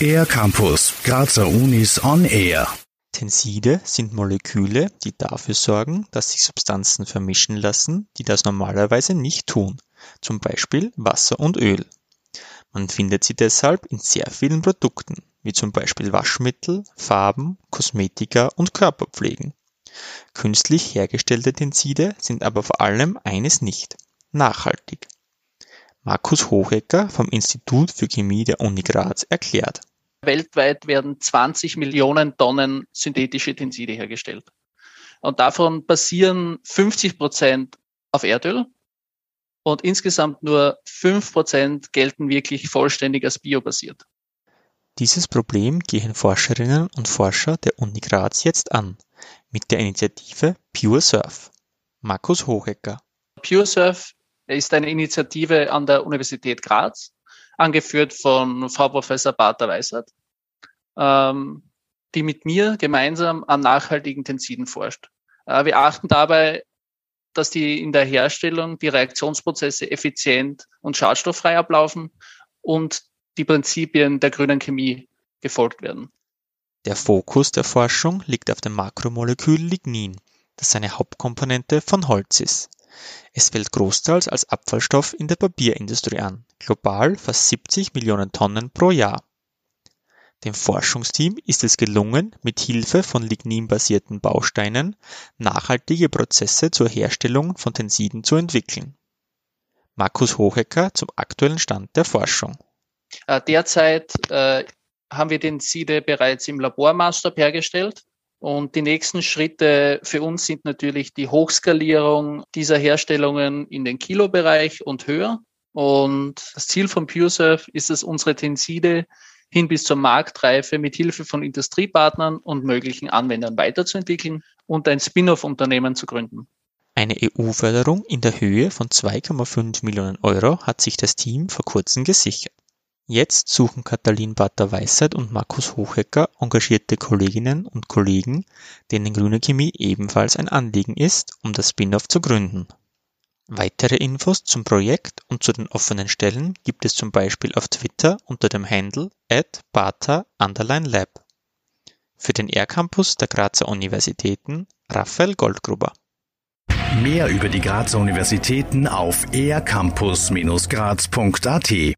Air Campus, Grazer Unis on Air. Tenside sind Moleküle, die dafür sorgen, dass sich Substanzen vermischen lassen, die das normalerweise nicht tun, zum Beispiel Wasser und Öl. Man findet sie deshalb in sehr vielen Produkten, wie zum Beispiel Waschmittel, Farben, Kosmetika und Körperpflegen. Künstlich hergestellte Tenside sind aber vor allem eines nicht: nachhaltig. Markus Hochecker vom Institut für Chemie der Uni Graz erklärt. Weltweit werden 20 Millionen Tonnen synthetische Tenside hergestellt. Und davon basieren 50 Prozent auf Erdöl und insgesamt nur 5 Prozent gelten wirklich vollständig als biobasiert. Dieses Problem gehen Forscherinnen und Forscher der Uni Graz jetzt an mit der Initiative PureSurf. Markus Hochecker. PureSurf ist eine Initiative an der Universität Graz, angeführt von Frau Professor Bartha Weissert, ähm, die mit mir gemeinsam an nachhaltigen Tensiden forscht. Äh, wir achten dabei, dass die in der Herstellung die Reaktionsprozesse effizient und schadstofffrei ablaufen und die Prinzipien der grünen Chemie gefolgt werden. Der Fokus der Forschung liegt auf dem Makromolekül Lignin, das eine Hauptkomponente von Holz ist. Es fällt großteils als Abfallstoff in der Papierindustrie an, global fast 70 Millionen Tonnen pro Jahr. Dem Forschungsteam ist es gelungen, mit Hilfe von Lignin-basierten Bausteinen nachhaltige Prozesse zur Herstellung von Tensiden zu entwickeln. Markus Hochecker zum aktuellen Stand der Forschung. Äh, derzeit äh, haben wir Tenside bereits im Labormaßstab hergestellt und die nächsten Schritte für uns sind natürlich die Hochskalierung dieser Herstellungen in den Kilobereich und höher. Und das Ziel von PureSurf ist es, unsere Tenside hin bis zur Marktreife mit Hilfe von Industriepartnern und möglichen Anwendern weiterzuentwickeln und ein Spin-off-Unternehmen zu gründen. Eine EU-Förderung in der Höhe von 2,5 Millionen Euro hat sich das Team vor kurzem gesichert. Jetzt suchen Katalin Batter-Weissert und Markus Hochecker engagierte Kolleginnen und Kollegen, denen grüne Chemie ebenfalls ein Anliegen ist, um das Spin-off zu gründen. Weitere Infos zum Projekt und zu den offenen Stellen gibt es zum Beispiel auf Twitter unter dem Handle @bata_lab. Für den R-Campus der Grazer Universitäten Raphael Goldgruber. Mehr über die Grazer Universitäten auf ercampus-graz.at